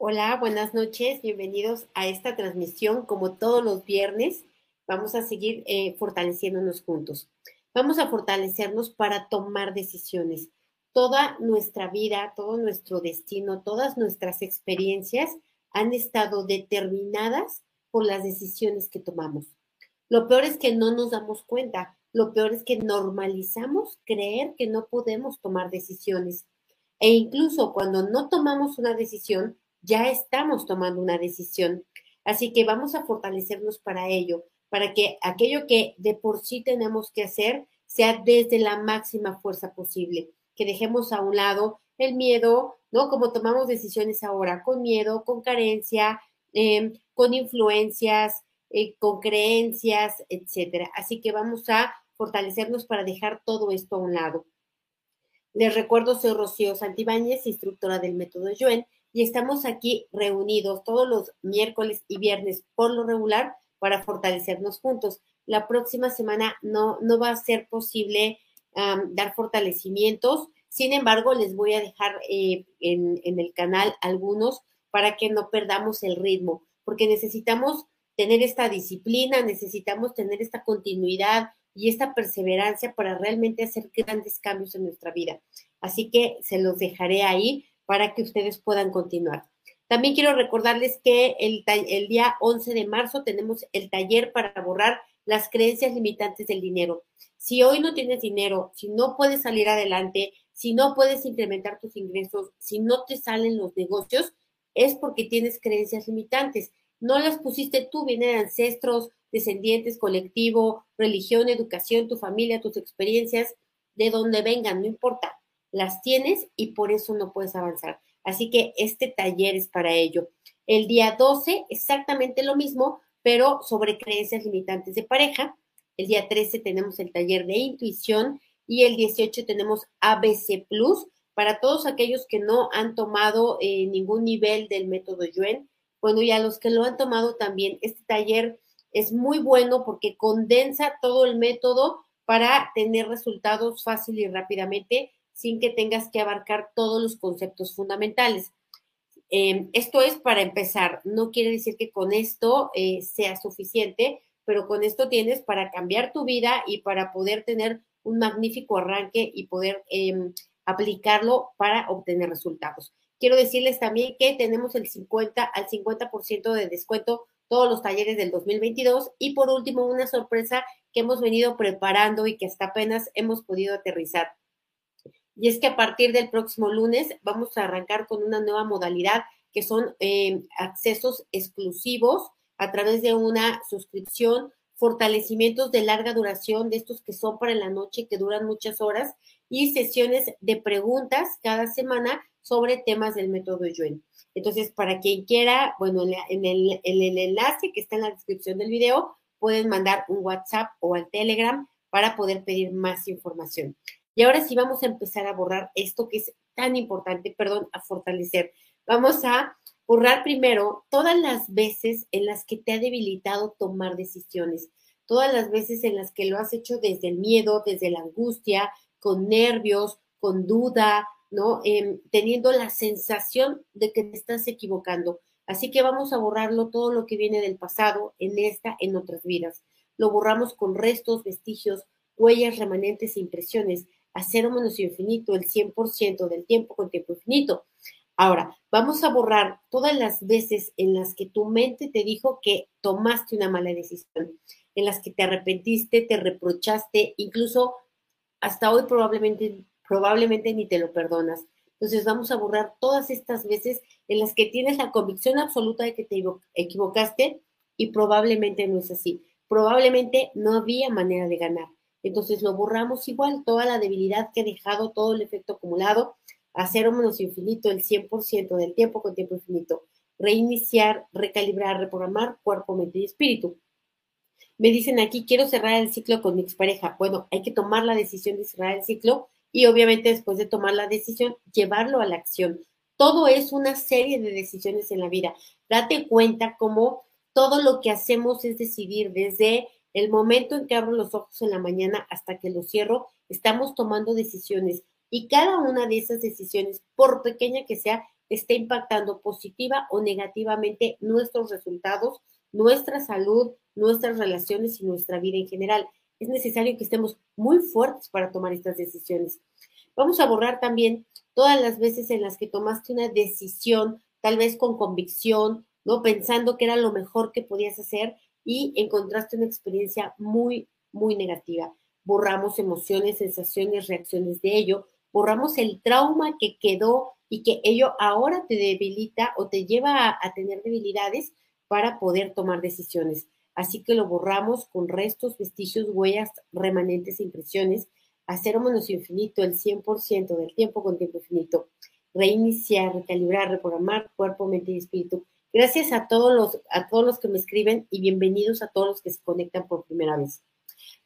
Hola, buenas noches, bienvenidos a esta transmisión. Como todos los viernes, vamos a seguir eh, fortaleciéndonos juntos. Vamos a fortalecernos para tomar decisiones. Toda nuestra vida, todo nuestro destino, todas nuestras experiencias han estado determinadas por las decisiones que tomamos. Lo peor es que no nos damos cuenta, lo peor es que normalizamos creer que no podemos tomar decisiones. E incluso cuando no tomamos una decisión, ya estamos tomando una decisión. Así que vamos a fortalecernos para ello, para que aquello que de por sí tenemos que hacer sea desde la máxima fuerza posible, que dejemos a un lado el miedo, ¿no? Como tomamos decisiones ahora, con miedo, con carencia, em, con influencias, eh, con creencias, etcétera. Así que vamos a fortalecernos para dejar todo esto a un lado. Les recuerdo, soy Rocío Santibáñez, instructora del método Yuen, y estamos aquí reunidos todos los miércoles y viernes por lo regular para fortalecernos juntos. La próxima semana no, no va a ser posible dar fortalecimientos, sin embargo, les voy a dejar eh, en, en el canal algunos para que no perdamos el ritmo, porque necesitamos tener esta disciplina, necesitamos tener esta continuidad y esta perseverancia para realmente hacer grandes cambios en nuestra vida. Así que se los dejaré ahí para que ustedes puedan continuar. También quiero recordarles que el, el, día 11 de marzo tenemos el taller para borrar las creencias limitantes del dinero. Si hoy no tienes dinero, si no puedes salir adelante, si no puedes incrementar tus ingresos, si no te salen los negocios, es porque tienes creencias limitantes. No las pusiste tú, vienen de ancestros, descendientes, colectivo, religión, educación, tu familia, tus experiencias, de donde vengan, no importa las tienes y por eso no puedes avanzar. Así que este taller es para ello. El día 12, exactamente lo mismo, pero sobre creencias limitantes de pareja. El día 13 tenemos el taller de intuición y el 18 tenemos ABC Plus para todos aquellos que no han tomado eh, ningún nivel del método Yuen. Bueno, y a los que lo han tomado también, este taller es muy bueno porque condensa todo el método para tener resultados fácil y rápidamente sin que tengas que abarcar todos los conceptos fundamentales. Em, esto es para empezar, no quiere decir que con esto eh, sea suficiente, pero con esto tienes para cambiar tu vida y para poder tener un magnífico arranque y poder em, aplicarlo para obtener resultados. Quiero decirles también que tenemos el 50 al 50% de descuento todos los talleres del 2022 y por último una sorpresa que hemos venido preparando y que hasta apenas hemos podido aterrizar y es que a partir del próximo lunes vamos a arrancar con una nueva modalidad que son eh, accesos exclusivos a través de una suscripción, fortalecimientos de larga duración, de estos que son para la noche, que duran muchas horas, y sesiones de preguntas cada semana sobre temas del método Yuen. Entonces, para quien quiera, bueno, en el, en el enlace que está en la descripción del video, pueden mandar un WhatsApp o al Telegram para poder pedir más información. Y ahora sí vamos a empezar a borrar esto que es tan importante, perdón, a fortalecer. Vamos a borrar primero todas las veces en las que te ha debilitado tomar decisiones, todas las veces en las que lo has hecho desde el miedo, desde la angustia, con nervios, con duda, ¿no? Em, teniendo la sensación de que te estás equivocando. Así que vamos a borrarlo todo lo que viene del pasado, en esta, en otras vidas. Lo borramos con restos, vestigios, huellas, remanentes e impresiones a cero menos infinito, el 100% del tiempo con tiempo infinito. Ahora, vamos a borrar todas las veces en las que tu mente te dijo que tomaste una mala decisión, en las que te arrepentiste, te reprochaste, incluso hasta hoy probablemente, probablemente ni te lo perdonas. Entonces vamos a borrar todas estas veces en las que tienes la convicción absoluta de que te equivocaste y probablemente no es así. Probablemente no había manera de ganar. Entonces lo borramos igual, toda la debilidad que ha dejado, todo el efecto acumulado, a cero menos infinito, el 100% del tiempo con tiempo infinito. Reiniciar, recalibrar, reprogramar cuerpo, mente y espíritu. Me dicen aquí, quiero cerrar el ciclo con mi expareja. Bueno, hay que tomar la decisión de cerrar el ciclo y obviamente después de tomar la decisión, llevarlo a la acción. Todo es una serie de decisiones en la vida. Date cuenta cómo todo lo que hacemos es decidir desde el momento en que abro los ojos en la mañana hasta que los cierro, estamos tomando decisiones y cada una de esas decisiones, por pequeña que sea, esté impactando positiva o negativamente nuestros resultados, nuestra salud, nuestras relaciones y nuestra vida en general. Es necesario que estemos muy fuertes para tomar estas decisiones. Vamos a borrar también todas las veces en las que tomaste una decisión, tal vez con convicción, ¿no? Pensando que era lo mejor que podías hacer y encontraste una experiencia muy, muy negativa. Borramos emociones, sensaciones, reacciones de ello, borramos el trauma que quedó y que ello ahora te debilita o te lleva a, tener debilidades para poder tomar decisiones. Así que lo borramos con restos, vestigios, huellas, remanentes, impresiones, hacer menos infinito el 100% del tiempo con tiempo infinito, reiniciar, recalibrar, reprogramar cuerpo, mente y espíritu. Gracias a todos los, a todos los que me escriben y bienvenidos a todos los que se conectan por primera vez.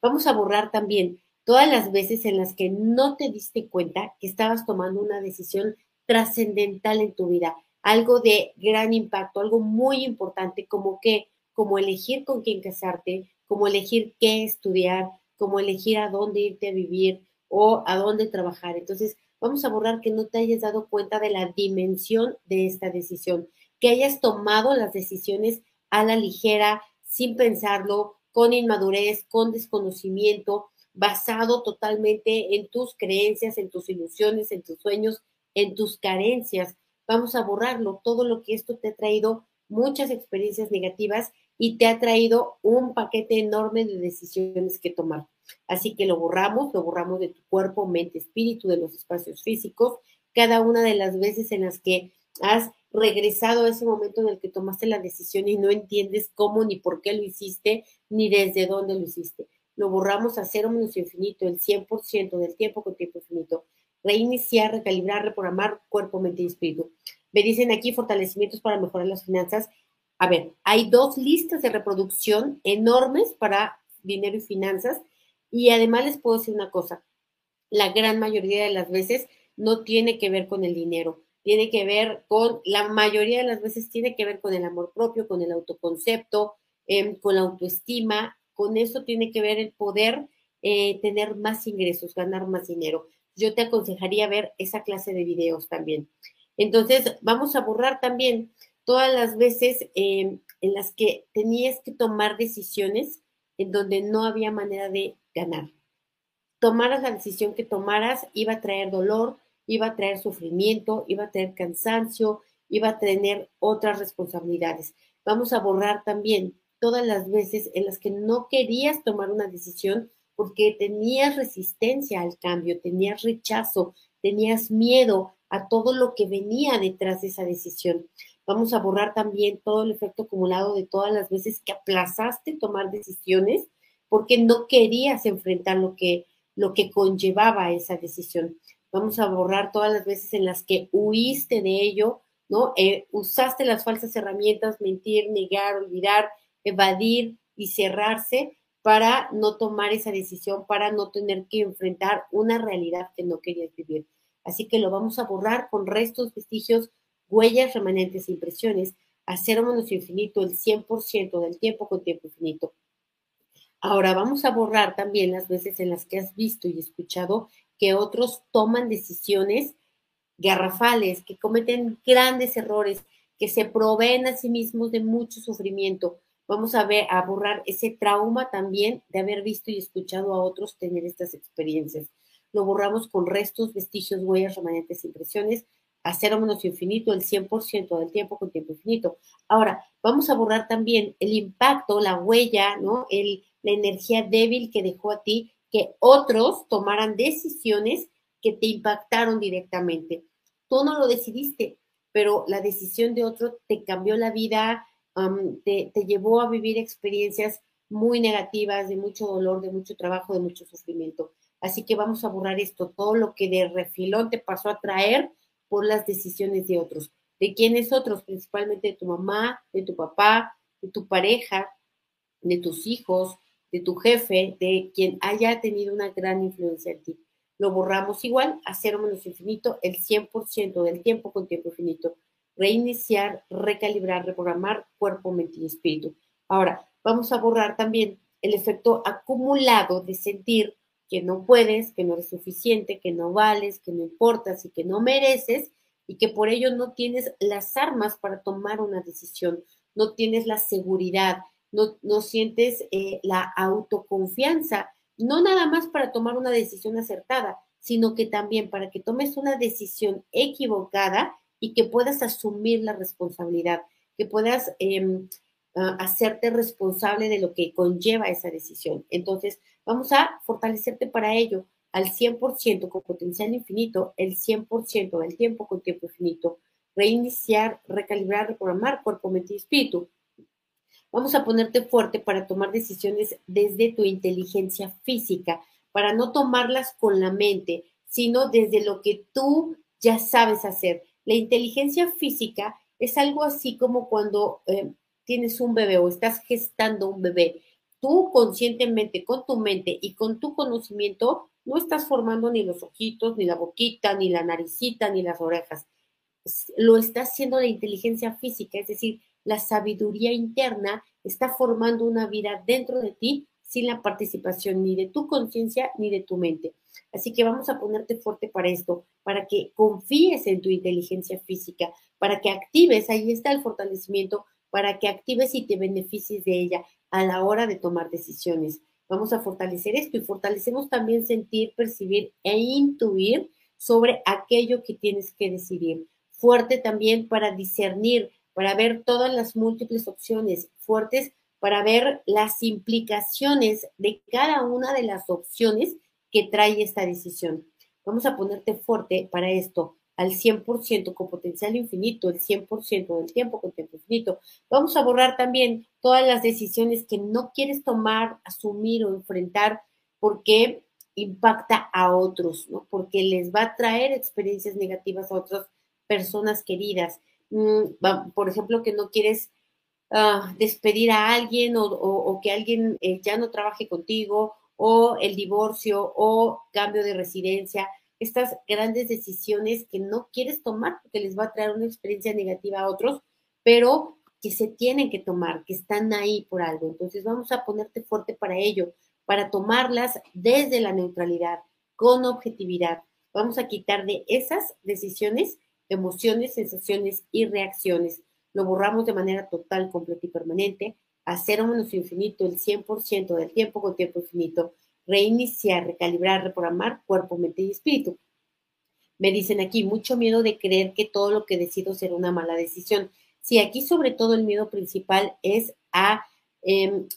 Vamos a borrar también todas las veces en las que no te diste cuenta que estabas tomando una decisión trascendental en tu vida, algo de gran impacto, algo muy importante, como que, como elegir con quién casarte, como elegir qué estudiar, como elegir a dónde irte a vivir o a dónde trabajar. Entonces, vamos a borrar que no te hayas dado cuenta de la dimensión de esta decisión, que hayas tomado las decisiones a la ligera, sin pensarlo, con inmadurez, con desconocimiento, basado totalmente en tus creencias, en tus ilusiones, en tus sueños, en tus carencias. Vamos a borrarlo, todo lo que esto te ha traído, muchas experiencias negativas y te ha traído un paquete enorme de decisiones que tomar. Así que lo borramos, lo borramos de tu cuerpo, mente, espíritu, de los espacios físicos, cada una de las veces en las que has regresado a ese momento en el que tomaste la decisión y no entiendes cómo ni por qué lo hiciste, ni desde dónde lo hiciste. Lo borramos a cero menos infinito, el 100% del tiempo con tiempo infinito reiniciar, recalibrar, reprogramar cuerpo, mente y espíritu. Me dicen aquí fortalecimientos para mejorar las finanzas. A ver, hay dos listas de reproducción enormes para dinero y finanzas y además les puedo decir una cosa, la gran mayoría de las veces no tiene que ver con el dinero, tiene que ver con, la mayoría de las veces tiene que ver con el amor propio, con el autoconcepto, em, con la autoestima, con eso tiene que ver el poder eh, tener más ingresos, ganar más dinero yo te aconsejaría ver esa clase de videos también. Entonces, vamos a borrar también todas las veces em, en las que tenías que tomar decisiones en donde no había manera de ganar. Tomaras la decisión que tomaras, iba a traer dolor, iba a traer sufrimiento, iba a traer cansancio, iba a tener otras responsabilidades. Vamos a borrar también todas las veces en las que no querías tomar una decisión porque tenías resistencia al cambio, tenías rechazo, tenías miedo a todo lo que venía detrás de esa decisión. Vamos a borrar también todo el efecto acumulado de todas las veces que aplazaste tomar decisiones porque no querías enfrentar lo que, lo que conllevaba esa decisión. Vamos a borrar todas las veces en las que huiste de ello, ¿no? Eh, usaste las falsas herramientas, mentir, negar, olvidar, evadir y cerrarse para no tomar esa decisión, para no tener que enfrentar una realidad que no querías vivir. Así que lo vamos a borrar con restos, vestigios, huellas, remanentes, impresiones, a cero menos infinito el 100% del tiempo con tiempo infinito. Ahora vamos a borrar también las veces en las que has visto y escuchado que otros toman decisiones garrafales, que cometen grandes errores, que se proveen a sí mismos de mucho sufrimiento, vamos a ver, a borrar ese trauma también de haber visto y escuchado a otros tener estas experiencias. Lo borramos con restos, vestigios, huellas, remanentes, impresiones, a infinito, el 100% del tiempo con tiempo infinito. Ahora, vamos a borrar también el impacto, la huella, ¿no? El, la energía débil que dejó a ti, que otros tomaran decisiones que te impactaron directamente. Tú no lo decidiste, pero la decisión de otro te cambió la vida, te, llevó a vivir experiencias muy negativas, de mucho dolor, de mucho trabajo, de mucho sufrimiento. Así que vamos a borrar esto, todo lo que de refilón te pasó a traer por las decisiones de otros. ¿De quiénes otros? Principalmente de tu mamá, de tu papá, de tu pareja, de tus hijos, de tu jefe, de quien haya tenido una gran influencia en ti. Lo borramos igual a cero menos infinito el 100% del tiempo con tiempo infinito reiniciar, recalibrar, reprogramar cuerpo, mente y espíritu. Ahora, vamos a borrar también el efecto acumulado de sentir que no puedes, que no eres suficiente, que no vales, que no importas y que no mereces y que por ello no tienes las armas para tomar una decisión, no tienes la seguridad, no, no sientes eh, la autoconfianza, no nada más para tomar una decisión acertada, sino que también para que tomes una decisión equivocada y que puedas asumir la responsabilidad, que puedas em, hacerte responsable de lo que conlleva esa decisión. Entonces, vamos a fortalecerte para ello al 100% con potencial infinito, el 100% del tiempo con tiempo infinito, reiniciar, recalibrar, reprogramar cuerpo, mente y espíritu. Vamos a ponerte fuerte para tomar decisiones desde tu inteligencia física, para no tomarlas con la mente, sino desde lo que tú ya sabes hacer. La inteligencia física es algo así como cuando eh, tienes un bebé o estás gestando un bebé. Tú conscientemente, con tu mente y con tu conocimiento, no estás formando ni los ojitos, ni la boquita, ni la naricita, ni las orejas. Lo está haciendo la inteligencia física, es decir, la sabiduría interna está formando una vida dentro de ti sin la participación ni de tu conciencia ni de tu mente. Así que vamos a ponerte fuerte para esto, para que confíes en tu inteligencia física, para que actives, ahí está el fortalecimiento, para que actives y te beneficies de ella a la hora de tomar decisiones. Vamos a fortalecer esto y fortalecemos también sentir, percibir e intuir sobre aquello que tienes que decidir. Fuerte también para discernir, para ver todas las múltiples opciones, fuertes para ver las implicaciones de cada una de las opciones que trae esta decisión. Vamos a ponerte fuerte para esto al 100% con potencial infinito, el 100% del tiempo con tiempo infinito. Vamos a borrar también todas las decisiones que no quieres tomar, asumir o enfrentar porque impacta a otros, ¿no? Porque les va a traer experiencias negativas a otras personas queridas. Mm, por ejemplo, que no quieres ah, despedir a alguien o, que alguien eh, ya no trabaje contigo o el divorcio o cambio de residencia estas grandes decisiones que no quieres tomar porque les va a traer una experiencia negativa a otros, pero que se tienen que tomar, que están ahí por algo. Entonces vamos a ponerte fuerte para ello, para tomarlas desde la neutralidad, con objetividad. Vamos a quitar de esas decisiones emociones, sensaciones y reacciones. Lo borramos de manera total, completa y permanente a cero menos infinito el 100% del tiempo con tiempo infinito reiniciar, recalibrar, reprogramar cuerpo, mente y espíritu. Me dicen aquí, mucho miedo de creer que todo lo que decido será una mala decisión. Sí, aquí sobre todo el miedo principal es a, em,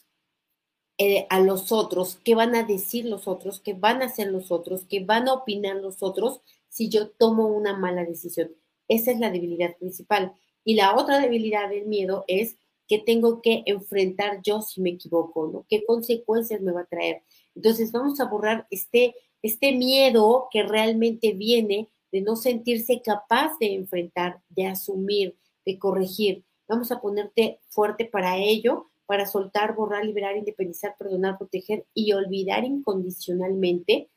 eh, a los otros, qué van a decir los otros, qué van a hacer los otros, qué van a opinar los otros si yo tomo una mala decisión. Esa es la debilidad principal. Y la otra debilidad del miedo es que tengo que enfrentar yo si me equivoco, ¿no? ¿Qué consecuencias me va a traer? Entonces vamos a borrar este, este miedo que realmente viene de no sentirse capaz de enfrentar, de asumir, de corregir. Vamos a ponerte fuerte para ello, para soltar, borrar, liberar, independizar, perdonar, proteger y olvidar incondicionalmente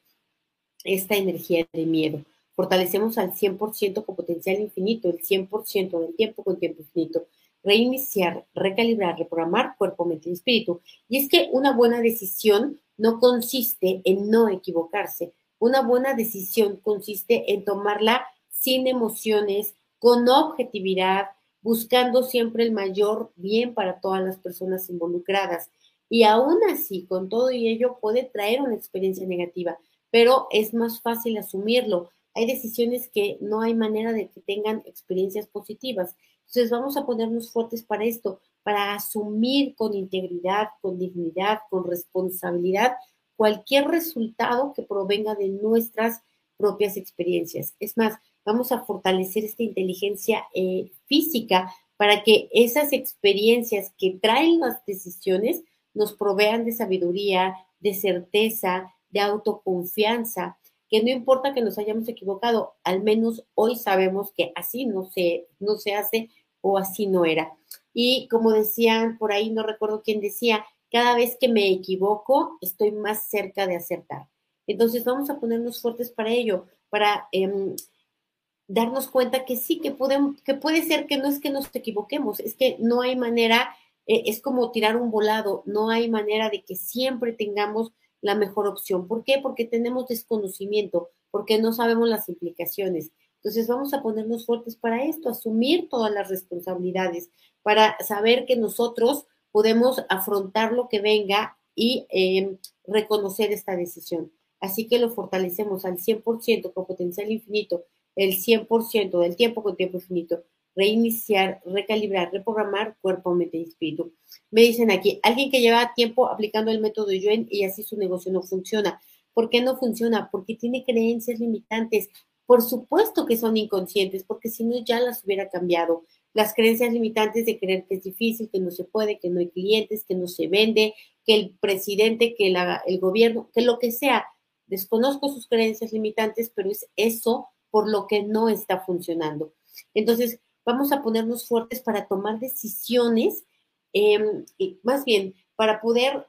esta energía de miedo. Fortalecemos al 100% con potencial infinito, el 100% del tiempo con tiempo infinito. Reiniciar, recalibrar, reprogramar cuerpo, mente y espíritu. Y es que una buena decisión no consiste en no equivocarse. Una buena decisión consiste en tomarla sin emociones, con objetividad, buscando siempre el mayor bien para todas las personas involucradas. Y aún así, con todo y ello, puede traer una experiencia negativa, pero es más fácil asumirlo. Hay decisiones que no hay manera de que tengan experiencias positivas. Entonces vamos a ponernos fuertes para esto para asumir con integridad, con dignidad, con responsabilidad cualquier resultado que provenga de nuestras propias experiencias. Es más, vamos a fortalecer esta inteligencia eh, física para que esas experiencias que traen las decisiones nos provean de sabiduría, de certeza, de autoconfianza, que no importa que nos hayamos equivocado, al menos hoy sabemos que así no se, no se hace o así no era. Y como decían por ahí, no recuerdo quién decía, cada vez que me equivoco, estoy más cerca de acertar. Entonces vamos a ponernos fuertes para ello, para em, darnos cuenta que sí, que, podemos, que puede ser que no es que nos equivoquemos, es que no hay manera, eh, es como tirar un volado, no hay manera de que siempre tengamos la mejor opción. ¿Por qué? Porque tenemos desconocimiento, porque no sabemos las implicaciones. Entonces vamos a ponernos fuertes para esto, asumir todas las responsabilidades, para saber que nosotros podemos afrontar lo que venga y em, reconocer esta decisión. Así que lo fortalecemos al 100% con potencial infinito, el 100% del tiempo con tiempo infinito. Reiniciar, recalibrar, reprogramar cuerpo, mente y espíritu. Me dicen aquí, alguien que lleva tiempo aplicando el método Yuen y así su negocio no funciona. ¿Por qué no funciona? Porque tiene creencias limitantes. Por supuesto que son inconscientes, porque si no ya las hubiera cambiado. Las creencias limitantes de creer que es difícil, que no se puede, que no hay clientes, que no se vende, que el presidente, que el gobierno, que lo que sea. Desconozco sus creencias limitantes, pero es eso por lo que no está funcionando. Entonces, vamos a ponernos fuertes para tomar decisiones, em, más bien, para poder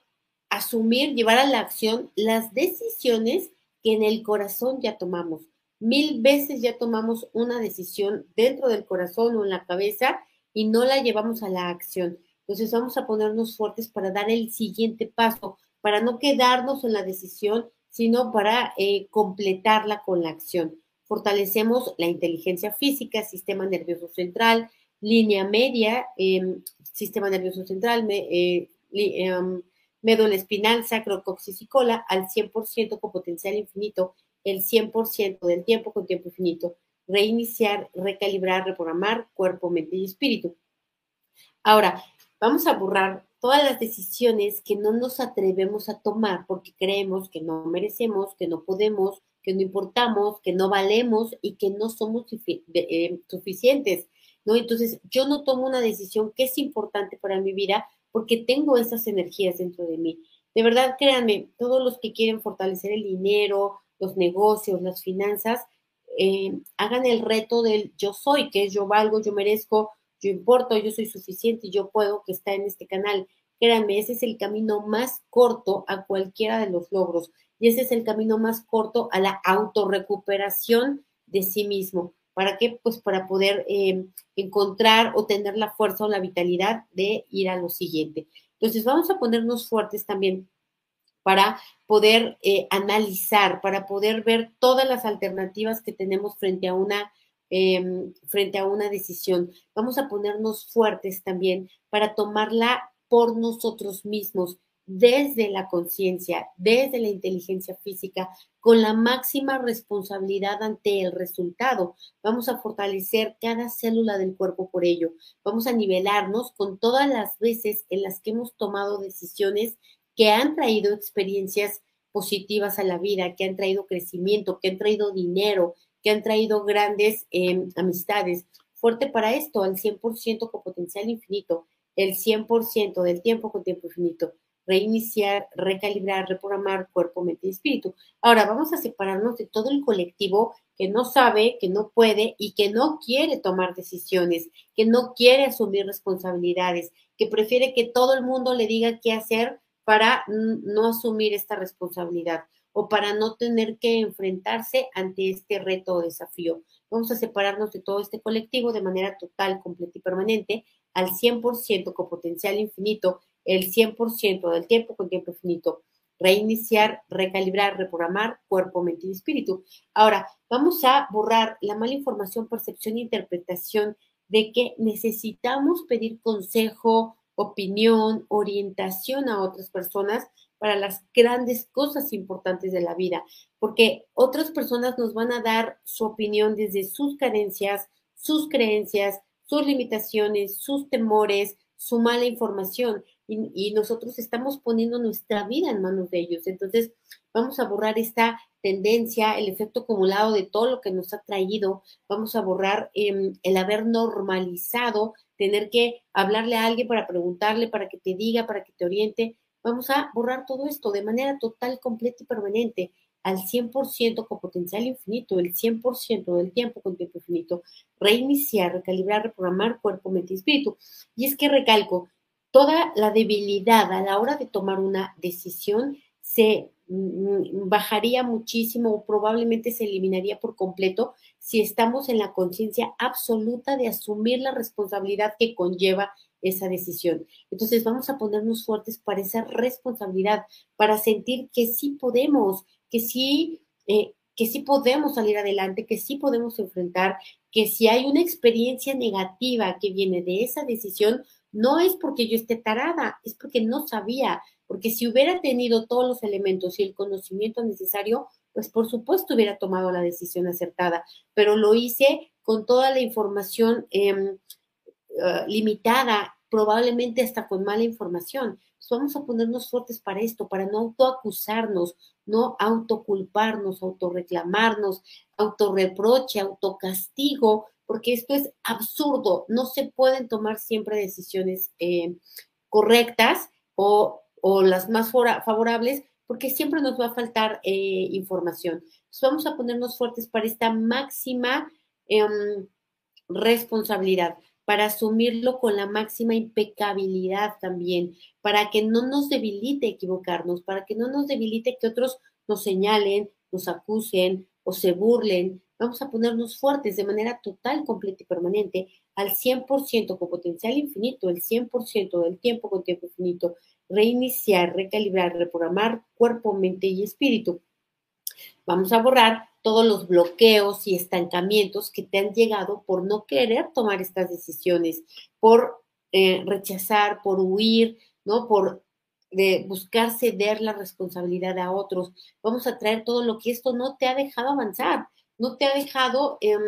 asumir, llevar a la acción las decisiones que en el corazón ya tomamos. Mil veces ya tomamos una decisión dentro del corazón o en la cabeza y no la llevamos a la acción. Entonces vamos a ponernos fuertes para dar el siguiente paso, para no quedarnos en la decisión, sino para eh, completarla con la acción. Fortalecemos la inteligencia física, sistema nervioso central, línea media, em, sistema nervioso central, eh, em, médula espinal, sacro, coxis y cola al 100% con potencial infinito, el 100% del tiempo con tiempo infinito. Reiniciar, recalibrar, reprogramar cuerpo, mente y espíritu. Ahora, vamos a borrar todas las decisiones que no nos atrevemos a tomar porque creemos que no merecemos, que no podemos, que no importamos, que no valemos y que no somos eh, suficientes, ¿no? Entonces, yo no tomo una decisión que es importante para mi vida porque tengo esas energías dentro de mí. De verdad, créanme, todos los que quieren fortalecer el dinero, los negocios, las finanzas, eh, hagan el reto del yo soy, que es yo valgo, yo merezco, yo importo, yo soy suficiente y yo puedo, que está en este canal. Créanme, ese es el camino más corto a cualquiera de los logros y ese es el camino más corto a la autorrecuperación de sí mismo. ¿Para qué? Pues para poder eh, encontrar o tener la fuerza o la vitalidad de ir a lo siguiente. Entonces vamos a ponernos fuertes también para poder eh, analizar, para poder ver todas las alternativas que tenemos frente a una em, frente a una decisión. Vamos a ponernos fuertes también para tomarla por nosotros mismos, desde la conciencia, desde la inteligencia física, con la máxima responsabilidad ante el resultado. Vamos a fortalecer cada célula del cuerpo por ello. Vamos a nivelarnos con todas las veces en las que hemos tomado decisiones que han traído experiencias positivas a la vida, que han traído crecimiento, que han traído dinero, que han traído grandes em, amistades. Fuerte para esto, al 100% con potencial infinito, el 100% del tiempo con tiempo infinito reiniciar, recalibrar, reprogramar cuerpo, mente y espíritu. Ahora vamos a separarnos de todo el colectivo que no sabe, que no puede y que no quiere tomar decisiones, que no quiere asumir responsabilidades, que prefiere que todo el mundo le diga qué hacer para no asumir esta responsabilidad o para no tener que enfrentarse ante este reto o desafío. Vamos a separarnos de todo este colectivo de manera total, completa y permanente al 100% con potencial infinito el 100% del tiempo con tiempo infinito. Reiniciar, recalibrar, reprogramar cuerpo, mente y espíritu. Ahora, vamos a borrar la mala información, percepción e interpretación de que necesitamos pedir consejo, opinión, orientación a otras personas para las grandes cosas importantes de la vida, porque otras personas nos van a dar su opinión desde sus carencias, sus creencias, sus limitaciones, sus temores, su mala información y, nosotros estamos poniendo nuestra vida en manos de ellos. Entonces, vamos a borrar esta tendencia, el efecto acumulado de todo lo que nos ha traído, vamos a borrar em, el haber normalizado, tener que hablarle a alguien para preguntarle, para que te diga, para que te oriente. Vamos a borrar todo esto de manera total, completa y permanente, al 100% con potencial infinito, el 100% del tiempo con tiempo infinito, reiniciar, recalibrar, reprogramar cuerpo, mente y espíritu. Y es que recalco, toda la debilidad a la hora de tomar una decisión se mm, bajaría muchísimo o probablemente se eliminaría por completo si estamos en la conciencia absoluta de asumir la responsabilidad que conlleva esa decisión. Entonces vamos a ponernos fuertes para esa responsabilidad, para sentir que sí podemos, que sí, eh, que sí podemos salir adelante, que sí podemos enfrentar, que si hay una experiencia negativa que viene de esa decisión, no es porque yo esté tarada, es porque no sabía, porque si hubiera tenido todos los elementos y el conocimiento necesario, pues por supuesto hubiera tomado la decisión acertada, pero lo hice con toda la información em, eh, limitada, probablemente hasta con mala información. vamos a ponernos fuertes para esto, para no autoacusarnos, no autoculparnos, autorreclamarnos, autorreproche, autocastigo, porque esto es absurdo. No se pueden tomar siempre decisiones eh, correctas o, las más favorables porque siempre nos va a faltar eh, información. vamos a ponernos fuertes para esta máxima em, responsabilidad para asumirlo con la máxima impecabilidad también, para que no nos debilite equivocarnos, para que no nos debilite que otros nos señalen, nos acusen o se burlen. Vamos a ponernos fuertes de manera total, completa y permanente al 100% con potencial infinito, el 100% del tiempo con tiempo infinito, reiniciar, recalibrar, reprogramar cuerpo, mente y espíritu. Vamos a borrar todos los bloqueos y estancamientos que te han llegado por no querer tomar estas decisiones, por eh, rechazar, por huir, ¿no? Por de buscar ceder la responsabilidad a otros. Vamos a traer todo lo que esto no te ha dejado avanzar, no te ha dejado em,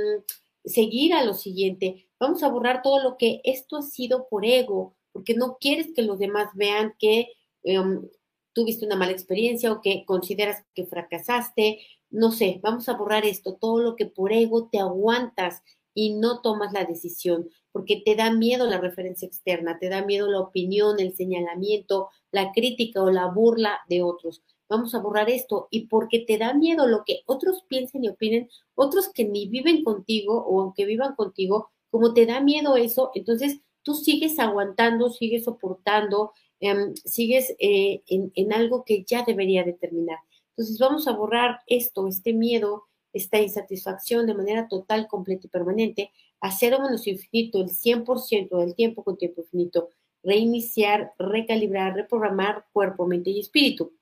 seguir a lo siguiente. Vamos a borrar todo lo que esto ha sido por ego, porque no quieres que los demás vean que em, tuviste una mala experiencia o que consideras que fracasaste no sé, vamos a borrar esto, todo lo que por ego te aguantas y no tomas la decisión, porque te da miedo la referencia externa, te da miedo la opinión, el señalamiento, la crítica o la burla de otros. Vamos a borrar esto y porque te da miedo lo que otros piensen y opinen, otros que ni viven contigo o aunque vivan contigo, como te da miedo eso, entonces tú sigues aguantando, sigues soportando, em, sigues eh, en, algo que ya debería determinar. Entonces vamos a borrar esto, este miedo, esta insatisfacción de manera total, completa y permanente, a cero menos infinito, el 100% del tiempo con tiempo infinito, reiniciar, recalibrar, reprogramar cuerpo, mente y espíritu.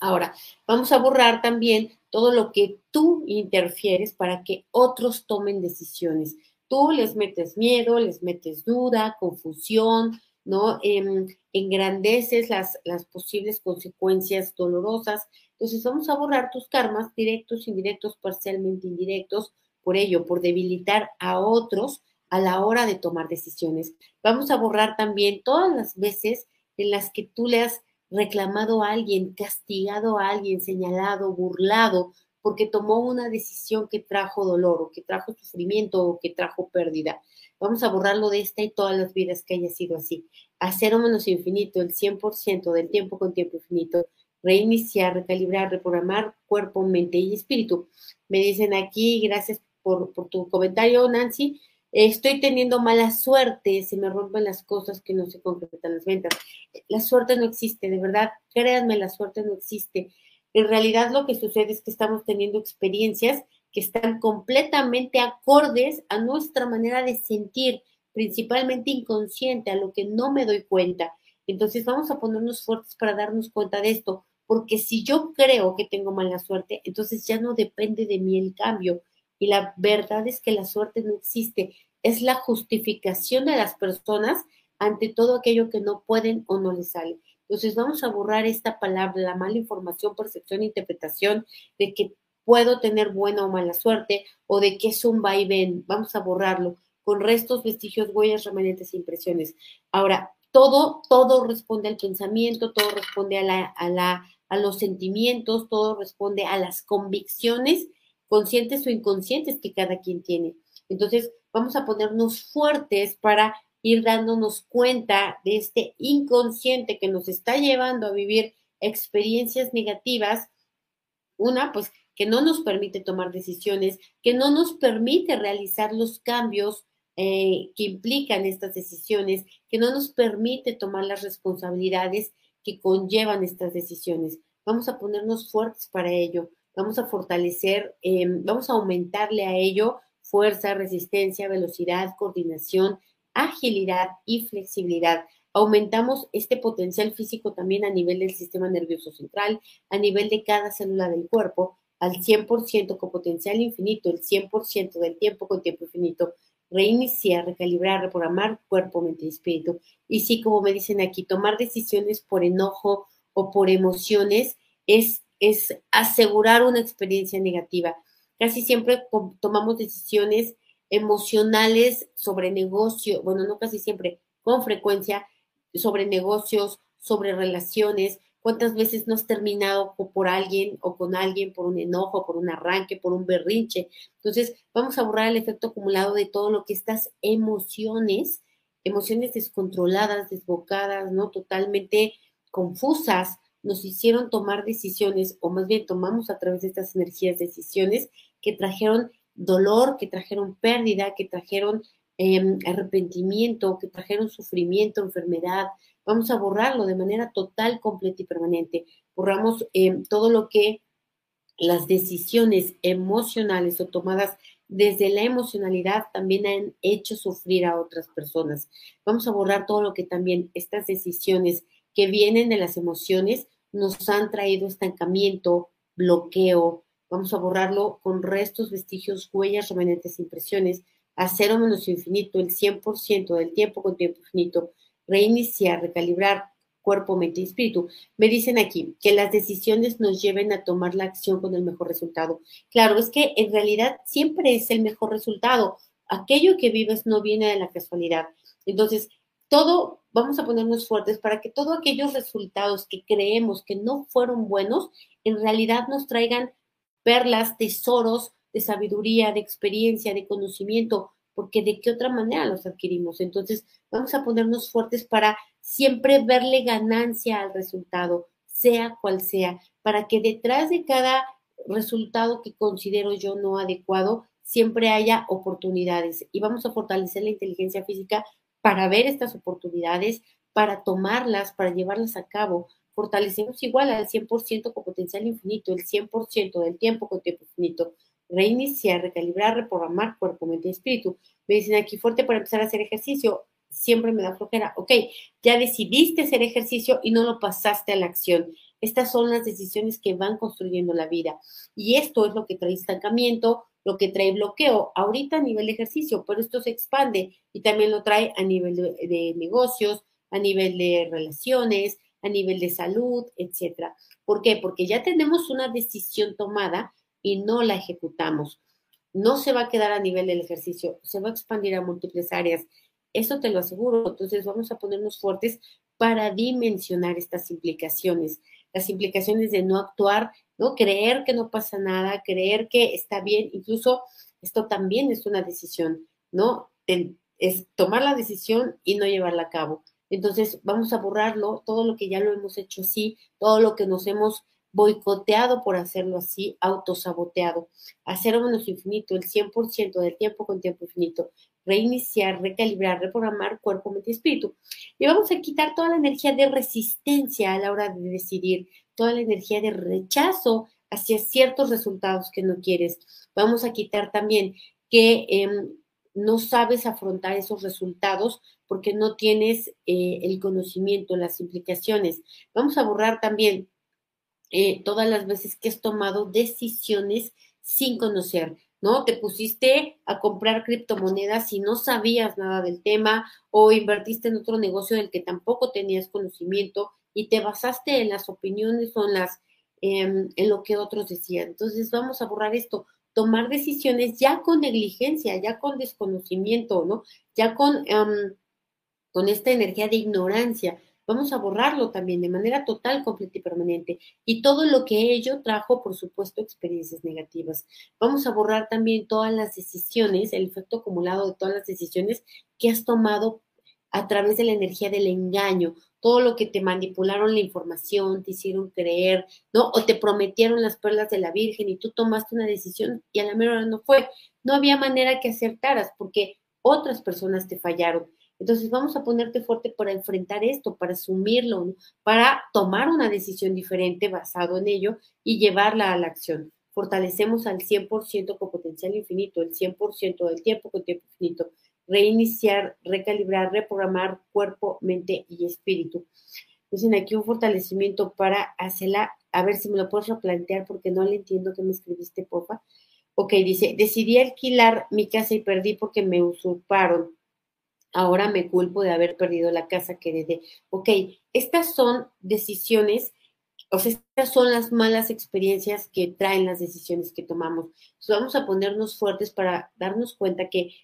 Ahora, vamos a borrar también todo lo que tú interfieres para que otros tomen decisiones. Tú les metes miedo, les metes duda, confusión, ¿no? Em, engrandeces las, las posibles consecuencias dolorosas entonces vamos a borrar tus karmas directos, indirectos, parcialmente indirectos, por ello, por debilitar a otros a la hora de tomar decisiones. Vamos a borrar también todas las veces en las que tú le has reclamado a alguien, castigado a alguien, señalado, burlado, porque tomó una decisión que trajo dolor o que trajo sufrimiento o que trajo pérdida. Vamos a borrarlo de esta y todas las vidas que haya sido así. A cero menos infinito, el 100% del tiempo con tiempo infinito reiniciar, recalibrar, reprogramar cuerpo, mente y espíritu. Me dicen aquí, gracias por, tu comentario, Nancy. Estoy teniendo mala suerte, se me rompen las cosas que no se concretan las ventas. La suerte no existe, de verdad, créanme, la suerte no existe. En realidad lo que sucede es que estamos teniendo experiencias que están completamente acordes a nuestra manera de sentir, principalmente inconsciente, a lo que no me doy cuenta. Entonces vamos a ponernos fuertes para darnos cuenta de esto porque si yo creo que tengo mala suerte, entonces ya no depende de mí el cambio. Y la verdad es que la suerte no existe, es la justificación de las personas ante todo aquello que no pueden o no les sale. Entonces vamos a borrar esta palabra, la mala información, percepción, interpretación de que puedo tener buena o mala suerte o de que es un vaivén. Vamos a borrarlo con restos, vestigios, huellas, remanentes e impresiones. Ahora, todo, todo responde al pensamiento, todo responde a la, a la a los sentimientos, todo responde a las convicciones conscientes o inconscientes que cada quien tiene. Entonces, vamos a ponernos fuertes para ir dándonos cuenta de este inconsciente que nos está llevando a vivir experiencias negativas. Una, pues que no nos permite tomar decisiones, que no nos permite realizar los cambios eh, que implican estas decisiones, que no nos permite tomar las responsabilidades que conllevan estas decisiones. Vamos a ponernos fuertes para ello, vamos a fortalecer, em, vamos a aumentarle a ello fuerza, resistencia, velocidad, coordinación, agilidad y flexibilidad. Aumentamos este potencial físico también a nivel del sistema nervioso central, a nivel de cada célula del cuerpo al 100% con potencial infinito, el 100% del tiempo con tiempo infinito, reiniciar, recalibrar, reprogramar cuerpo, mente y espíritu. Y sí, como me dicen aquí, tomar decisiones por enojo o por emociones es, es asegurar una experiencia negativa. Casi siempre tomamos decisiones emocionales sobre negocio, bueno, no casi siempre, con frecuencia, sobre negocios, sobre relaciones, cuántas veces no has terminado por alguien o con alguien por un enojo, por un arranque, por un berrinche. Entonces, vamos a borrar el efecto acumulado de todo lo que estas emociones, emociones descontroladas, desbocadas, ¿no? Totalmente confusas, nos hicieron tomar decisiones, o más bien tomamos a través de estas energías decisiones que trajeron dolor, que trajeron pérdida, que trajeron em, arrepentimiento, que trajeron sufrimiento, enfermedad, Vamos a borrarlo de manera total, completa y permanente. Borramos eh, todo lo que las decisiones emocionales o tomadas desde la emocionalidad también han hecho sufrir a otras personas. Vamos a borrar todo lo que también estas decisiones que vienen de las emociones nos han traído estancamiento, bloqueo. Vamos a borrarlo con restos, vestigios, huellas, remanentes, impresiones, a cero menos infinito, el 100% del tiempo con tiempo infinito, reiniciar, recalibrar cuerpo, mente y espíritu. Me dicen aquí que las decisiones nos lleven a tomar la acción con el mejor resultado. Claro, es que en realidad siempre es el mejor resultado. Aquello que vives no viene de la casualidad. Entonces, todo, vamos a ponernos fuertes para que todos aquellos resultados que creemos que no fueron buenos, en realidad nos traigan perlas, tesoros de sabiduría, de experiencia, de conocimiento, porque de qué otra manera los adquirimos. Entonces, vamos a ponernos fuertes para siempre verle ganancia al resultado, sea cual sea, para que detrás de cada resultado que considero yo no adecuado, siempre haya oportunidades. Y vamos a fortalecer la inteligencia física para ver estas oportunidades, para tomarlas, para llevarlas a cabo. Fortalecemos igual al 100% con potencial infinito, el 100% del tiempo con tiempo infinito reiniciar, recalibrar, reprogramar cuerpo, mente y espíritu. Me dicen aquí fuerte para empezar a hacer ejercicio. Siempre me da flojera. Ok, ya decidiste hacer ejercicio y no lo pasaste a la acción. Estas son las decisiones que van construyendo la vida. Y esto es lo que trae estancamiento, lo que trae bloqueo ahorita a nivel de ejercicio, pero esto se expande y también lo trae a nivel de, de negocios, a nivel de relaciones, a nivel de salud, etcétera. ¿Por qué? Porque ya tenemos una decisión tomada y no la ejecutamos. No se va a quedar a nivel del ejercicio, se va a expandir a múltiples áreas. Eso te lo aseguro. Entonces vamos a ponernos fuertes para dimensionar estas implicaciones. Las implicaciones de no actuar, ¿no? Creer que no pasa nada, creer que está bien. Incluso esto también es una decisión, ¿no? Es tomar la decisión y no llevarla a cabo. Entonces vamos a borrarlo, todo lo que ya lo hemos hecho así, todo lo que nos hemos boicoteado por hacerlo así, autosaboteado. Hacer menos infinito, el 100% del tiempo con tiempo infinito. Reiniciar, recalibrar, reprogramar cuerpo, mente y espíritu. Y vamos a quitar toda la energía de resistencia a la hora de decidir, toda la energía de rechazo hacia ciertos resultados que no quieres. Vamos a quitar también que em, no sabes afrontar esos resultados porque no tienes eh, el conocimiento, las implicaciones. Vamos a borrar también eh, todas las veces que has tomado decisiones sin conocer, ¿no? Te pusiste a comprar criptomonedas y no sabías nada del tema o invertiste en otro negocio del que tampoco tenías conocimiento y te basaste en las opiniones o en, las, em, lo que otros decían. Entonces vamos a borrar esto, tomar decisiones ya con negligencia, ya con desconocimiento, ¿no? Ya con, em, con esta energía de ignorancia vamos a borrarlo también de manera total, completa y permanente. Y todo lo que ello trajo, por supuesto, experiencias negativas. Vamos a borrar también todas las decisiones, el efecto acumulado de todas las decisiones que has tomado a través de la energía del engaño, todo lo que te manipularon la información, te hicieron creer, ¿no? O te prometieron las perlas de la Virgen y tú tomaste una decisión y a la mera hora no fue. No había manera que acertaras porque otras personas te fallaron. Entonces vamos a ponerte fuerte para enfrentar esto, para asumirlo, para tomar una decisión diferente basado en ello y llevarla a la acción. Fortalecemos al 100% con potencial infinito, el 100% del tiempo con tiempo infinito. Reiniciar, recalibrar, reprogramar cuerpo, mente y espíritu. Dicen aquí un fortalecimiento para hacerla, a ver si me lo puedes replantear porque no le entiendo que me escribiste, popa. Ok, dice, decidí alquilar mi casa y perdí porque me usurparon. Ahora me culpo de haber perdido la casa que heredé. Ok, estas son decisiones, o sea, estas son las malas experiencias que traen las decisiones que tomamos. Entonces vamos a ponernos fuertes para darnos cuenta que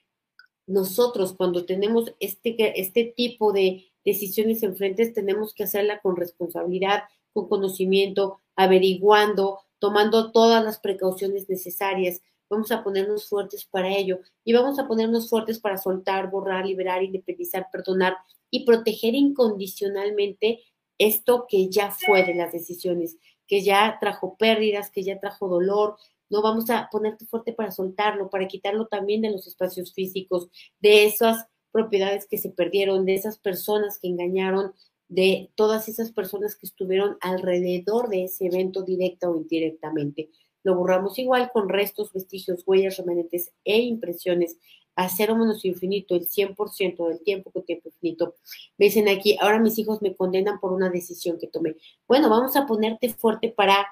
nosotros cuando tenemos este, este tipo de decisiones enfrentes tenemos que hacerla con responsabilidad, con conocimiento, averiguando, tomando todas las precauciones necesarias. Vamos a ponernos fuertes para ello y vamos a ponernos fuertes para soltar, borrar, liberar, independizar, perdonar y proteger incondicionalmente esto que ya fue de las decisiones, que ya trajo pérdidas, que ya trajo dolor. No vamos a ponerte fuerte para soltarlo, para quitarlo también de los espacios físicos, de esas propiedades que se perdieron, de esas personas que engañaron, de todas esas personas que estuvieron alrededor de ese evento directa o indirectamente. Lo borramos igual con restos, vestigios, huellas, remanentes e impresiones a cero menos infinito, el 100% del tiempo con tiempo infinito. Me dicen aquí, ahora mis hijos me condenan por una decisión que tomé. Bueno, vamos a ponerte fuerte para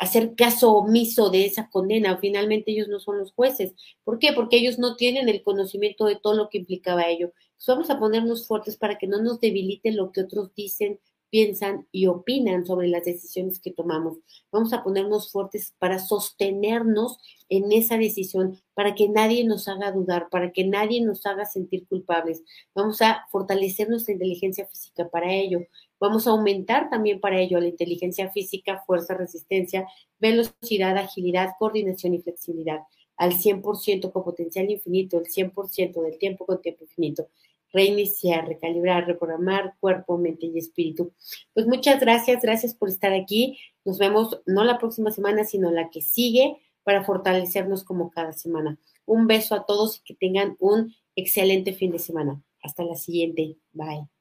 hacer caso omiso de esa condena. Finalmente ellos no son los jueces. ¿Por qué? Porque ellos no tienen el conocimiento de todo lo que implicaba ello. vamos a ponernos fuertes para que no nos debilite lo que otros dicen, piensan y opinan sobre las decisiones que tomamos. Vamos a ponernos fuertes para sostenernos en esa decisión, para que nadie nos haga dudar, para que nadie nos haga sentir culpables. Vamos a fortalecer nuestra inteligencia física para ello. Vamos a aumentar también para ello la inteligencia física, fuerza, resistencia, velocidad, agilidad, coordinación y flexibilidad al 100% con potencial infinito, el 100% del tiempo con tiempo infinito. Reiniciar, recalibrar, reprogramar cuerpo, mente y espíritu. Pues muchas gracias, gracias por estar aquí. Nos vemos no la próxima semana, sino la que sigue para fortalecernos como cada semana. Un beso a todos y que tengan un excelente fin de semana. Hasta la siguiente. Bye.